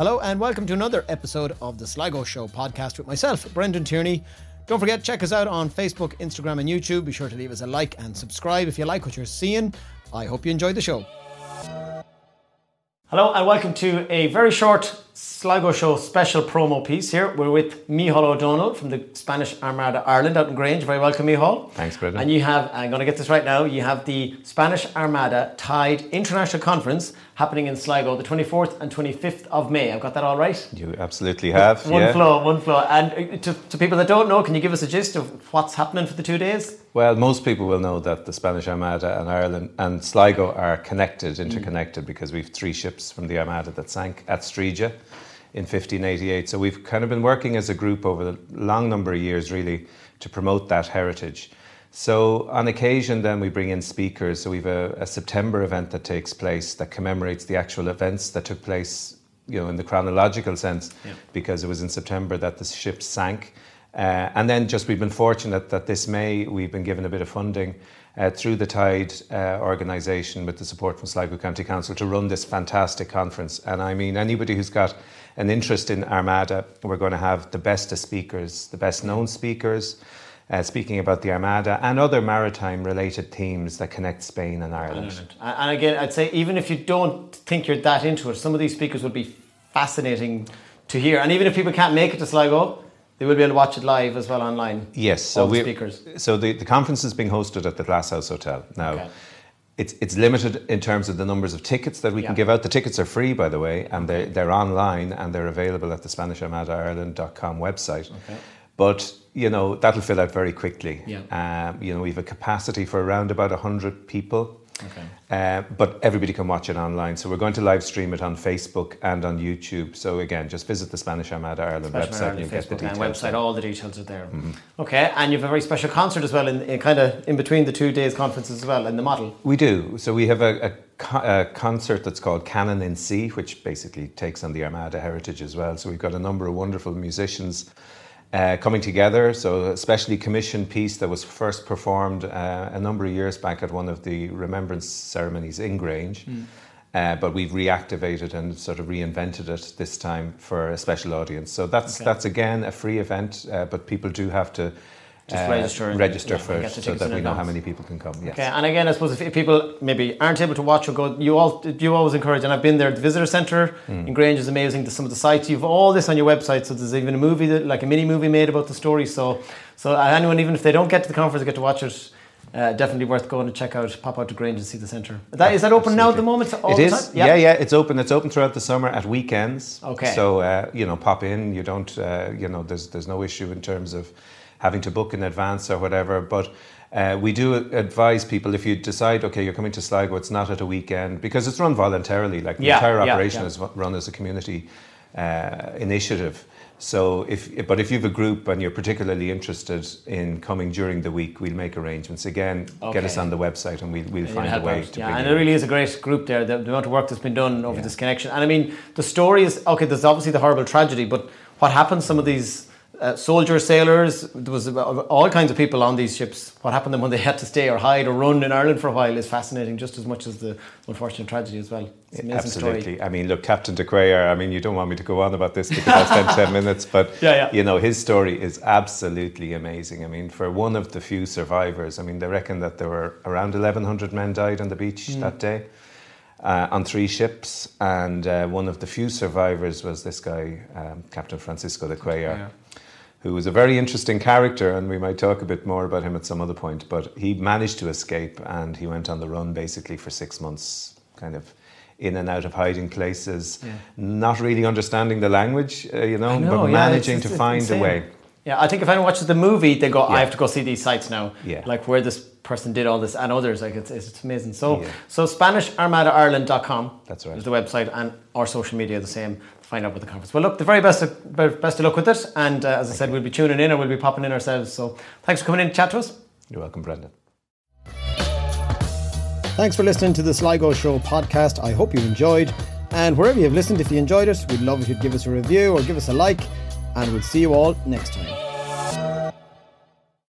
Hello, and welcome to another episode of the Sligo Show podcast with myself, Brendan Tierney. Don't forget, check us out on Facebook, Instagram, and YouTube. Be sure to leave us a like and subscribe if you like what you're seeing. I hope you enjoyed the show. Hello, and welcome to a very short Sligo Show special promo piece here. We're with Micheál O'Domhnaill from the Spanish Armada Ireland out in Grange. Very welcome, Micheál. Thanks, Brendan. And you have, I'm going to get this right now, you have the Spanish Armada TIDE International Conference happening in Sligo the 24th and 25th of May. I've got that all right? You absolutely have. One yeah. flow, one flow. And uh, to, to people that don't know, can you give us a gist of what's happening for the two days? Well, most people will know that the Spanish Armada and Ireland and Sligo are connected, interconnected, because we've three ships from the Armada that sank at Streedagh in 1588. So we've kind of been working as a group over a long number of years, really, to promote that heritage. So on occasion, then we bring in speakers. So we've a, a September event that takes place that commemorates the actual events that took place, you know, in the chronological sense, Yeah. because it was in September that the ship sank. Uh, and then just we've been fortunate that this May we've been given a bit of funding uh, through the TIDE uh, organisation with the support from Sligo County Council to run this fantastic conference. And I mean, anybody who's got an interest in Armada, we're going to have the best of speakers, the best known speakers. Uh, speaking about the Armada and other maritime related themes that connect Spain and Ireland. And and again, I'd say even if you don't think you're that into it, some of these speakers will be fascinating to hear. And even if people can't make it to Sligo, they will be able to watch it live as well online. Yes, so the we speakers. So the, the conference is being hosted at the Glasshouse Hotel now. Okay. It's, it's limited in terms of the numbers of tickets that we Yeah. can give out. The tickets are free, by the way, and they're, they're online and they're available at the SpanishArmadaIreland.com website. Okay. But you know that'll fill out very quickly. Yeah. Um, you know we have a capacity for around about hundred people. Okay. Uh, but everybody can watch it online. So we're going to live stream it on Facebook and on YouTube. So again, just visit the Spanish Armada Ireland Spanish website Ireland, and you'll get the details. website, all the details are there. Okay, and you have a very special concert as well, in, in kind of in between the two days conferences as well, in the Model. We do. So we have a, a, a concert that's called Canon in C, which basically takes on the Armada heritage as well. So we've got a number of wonderful musicians uh, coming together. So a specially commissioned piece that was first performed uh, a number of years back at one of the remembrance ceremonies in Grange. Uh, but we've reactivated and sort of reinvented it this time for a special audience. So that's Okay. that's again a free event, uh, but people do have to Just register register yeah, first so that we know how many people can come. Yes. Okay, and again, I suppose if, if people maybe aren't able to watch or go, you all you always encourage, and I've been there. The visitor centre in Grange is amazing. There's some of the sites. You've all this on your website, so there's even a movie that, like a mini movie made about the story. So, so uh, anyone, even if they don't get to the conference, get to watch it. Uh, definitely worth going to check out. Pop out to Grange and see the centre. That is that open now at the moment? All It the is, time? yeah. yeah, It's open. It's open throughout the summer at weekends. Okay. So uh, you know, pop in. You don't, uh, you know, there's there's no issue in terms of having to book in advance or whatever. But uh, we do advise people if you decide, okay, you're coming to Sligo, it's not at a weekend because it's run voluntarily. Like the Yeah, entire operation yeah. is run as a community uh, initiative. So if, but if you have a group and you're particularly interested in coming during the week, we'll make arrangements. Again, get us on the website and we'll, we'll And find a way out. to yeah, and it really is a great group there. The, the amount of work that's been done over Yeah. this connection, and I mean, the story is okay. There's obviously the horrible tragedy, but what happens? Some of these uh, soldiers, sailors, there was all kinds of people on these ships. What happened to them when they had to stay or hide or run in Ireland for a while is fascinating, just as much as the unfortunate tragedy as well. It's an amazing Absolutely. story. I mean, look, Captain de Cuellar, I mean, you don't want me to go on about this because I spent 10 minutes, but, Yeah, yeah. you know, his story is absolutely amazing. I mean, for one of the few survivors, I mean, they reckon that there were around 1,100 men died on the beach Hmm. that day uh, on three ships. And uh, one of the few survivors was this guy, um, Captain Francisco de Cuellar. Cuellar. Who was a very interesting character, and we might talk a bit more about him at some other point. But he managed to escape, and he went on the run basically for six months, kind of in and out of hiding places, Yeah. not really understanding the language, uh, you know, know, but yeah, managing it's- to it's find insane. a way. Yeah, I think if anyone watches the movie, they go, "I have to go see these sites now." Yeah. like where this person did all this and others. Like it's, it's amazing. So, Yeah. so SpanishArmadaIreland.com. That's right. Is the website and our social media the same. Find out about the conference. Well, look, the very best of, best of luck with it. And uh, as I said, we'll be tuning in or we'll be popping in ourselves. So, thanks for coming in to chat to us. You're welcome, Brendan. Thanks for listening to the Sligo Show podcast. I hope you enjoyed. And wherever you've listened, if you enjoyed it, we'd love if you'd give us a review or give us a like. And we'll see you all next time.